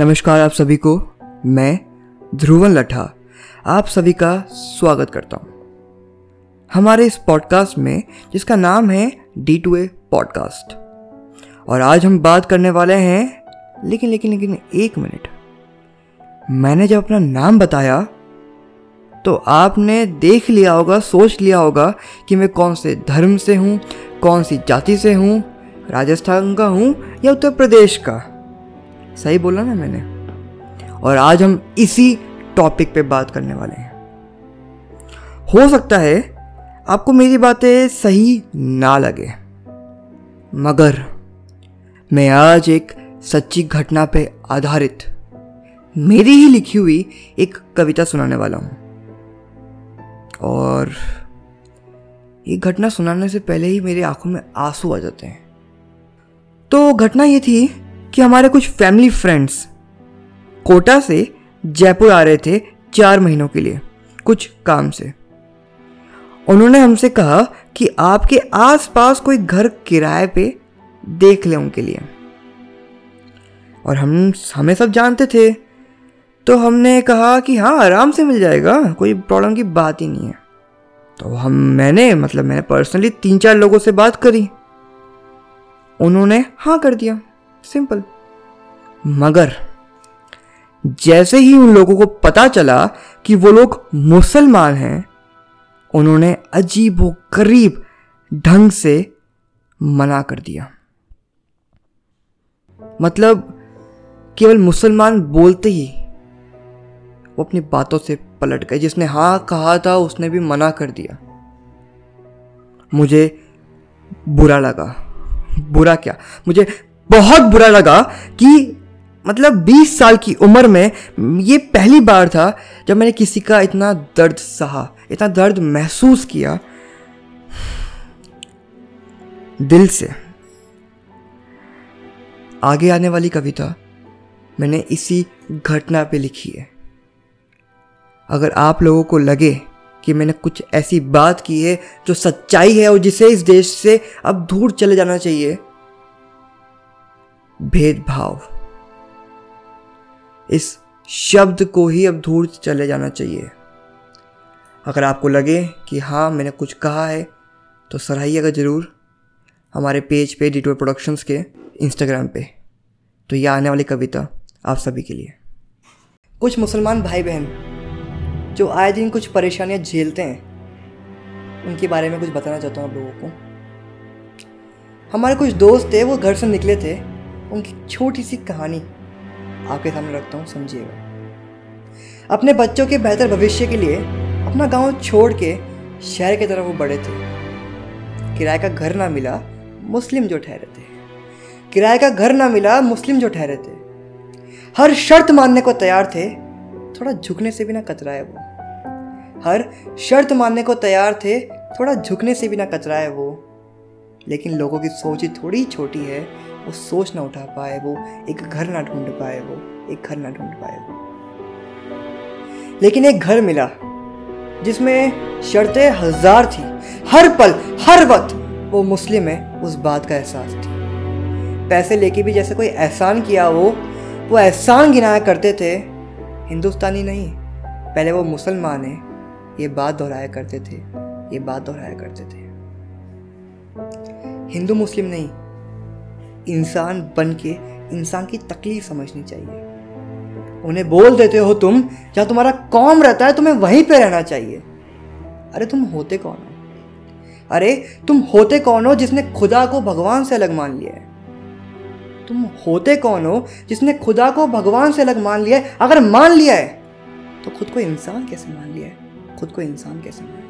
नमस्कार आप सभी को, मैं ध्रुवन लठा आप सभी का स्वागत करता हूँ। हमारे इस पॉडकास्ट में, जिसका नाम है डी टू ए पॉडकास्ट और आज हम बात करने वाले हैं, लेकिन लेकिन लेकिन एक मिनट। मैंने जब अपना नाम बताया तो आपने देख लिया होगा, सोच लिया होगा कि मैं कौन से धर्म से हूँ, कौन सी जाति से हूँ, राजस्थान का हूँ या उत्तर प्रदेश का। सही बोला ना मैंने। और आज हम इसी टॉपिक पे बात करने वाले हैं। हो सकता है आपको मेरी बातें सही ना लगे, मगर मैं आज एक सच्ची घटना पे आधारित, मेरी ही लिखी हुई एक कविता सुनाने वाला हूँ। और ये घटना सुनाने से पहले ही मेरी आँखों में आँसू आ जाते हैं। तो घटना ये थी कि हमारे कुछ फैमिली फ्रेंड्स कोटा से जयपुर आ रहे थे चार महीनों के लिए, कुछ काम से। उन्होंने हमसे कहा कि आपके आसपास कोई घर किराए पे देख ले उनके लिए। और हम, हमें सब जानते थे। तो हमने कहा कि हाँ आराम से मिल जाएगा, कोई प्रॉब्लम की बात ही नहीं है। तो हम, मैंने मतलब मैंने पर्सनली तीन चार लोगों से बात करी। उन्होंने हाँ कर दिया। सिंपल। मगर, जैसे ही उन लोगों को पता चला कि वो लोग मुसलमान हैं, उन्होंने अजीब व गरीब ढंग से मना कर दिया। मतलब केवल मुसलमान बोलते ही वो अपनी बातों से पलट गए, जिसने हाँ कहा था उसने भी मना कर दिया। मुझे बुरा लगा। बुरा क्या? मुझे बहुत बुरा लगा कि मतलब 20 साल की उम्र में ये पहली बार था जब मैंने किसी का इतना दर्द सहा, इतना दर्द महसूस किया दिल से। आगे आने वाली कविता मैंने इसी घटना पे लिखी है। अगर आप लोगों को लगे कि मैंने कुछ ऐसी बात की है जो सच्चाई है और जिसे इस देश से अब दूर चले जाना चाहिए भेदभाव। इस शब्द को ही अब दूर चले जाना चाहिए। अगर आपको लगे कि हाँ मैंने कुछ कहा है तो सराहिएगा ज़रूर हमारे पेज पे डी प्रोडक्शंस के इंस्टाग्राम पे। तो यह आने वाली कविता आप सभी के लिए। कुछ मुसलमान भाई बहन जो आए दिन कुछ परेशानियाँ झेलते हैं, उनके बारे में कुछ बताना चाहता हूँ आप लोगों को। हमारे कुछ दोस्त थे, वो घर से निकले थे। उनकी छोटी सी कहानी आपके सामने रखता हूँ, समझिएगा। अपने बच्चों के बेहतर भविष्य के लिए अपना गाँव छोड़ के शहर की तरफ़ वो बढ़े थे। किराए का घर ना मिला, मुस्लिम जो ठहरे थे। किराए का घर ना मिला, मुस्लिम जो ठहरे थे। हर शर्त मानने को तैयार थे, थोड़ा झुकने से भी ना कतराए वो। हर शर्त मानने को तैयार थे, थोड़ा झुकने से भी ना कतराए वो। लेकिन लोगों की सोच ही थोड़ी छोटी है वो सोच ना उठा पाए, वो एक घर ना ढूंढ पाए, वो एक घर ना ढूंढ पाए वो। लेकिन एक घर मिला, जिसमें शर्तें हज़ार थी। हर पल, हर वक्त वो मुस्लिम है, उस बात का एहसास थी। पैसे लेके भी जैसे कोई एहसान किया वो वो एहसान गिनाया करते थे, हिंदुस्तानी नहीं, पहले वो मुसलमान है, ये बात दोहराया करते थे, ये बात दोहराया करते थे। हिंदू मुस्लिम नहीं इंसान बन के इंसान की तकलीफ़ समझनी चाहिए। उन्हें बोल देते हो तुम जहाँ तुम्हारा कौम रहता है, तुम्हें वहीं पे रहना चाहिए। अरे, तुम होते कौन हो? अरे, तुम होते कौन हो जिसने खुदा को भगवान से अलग मान लिया है? तुम होते कौन हो जिसने खुदा को भगवान से अलग मान लिया है? अगर मान लिया है तो खुद को इंसान कैसे मान लिया है? खुद को इंसान कैसे मान लिया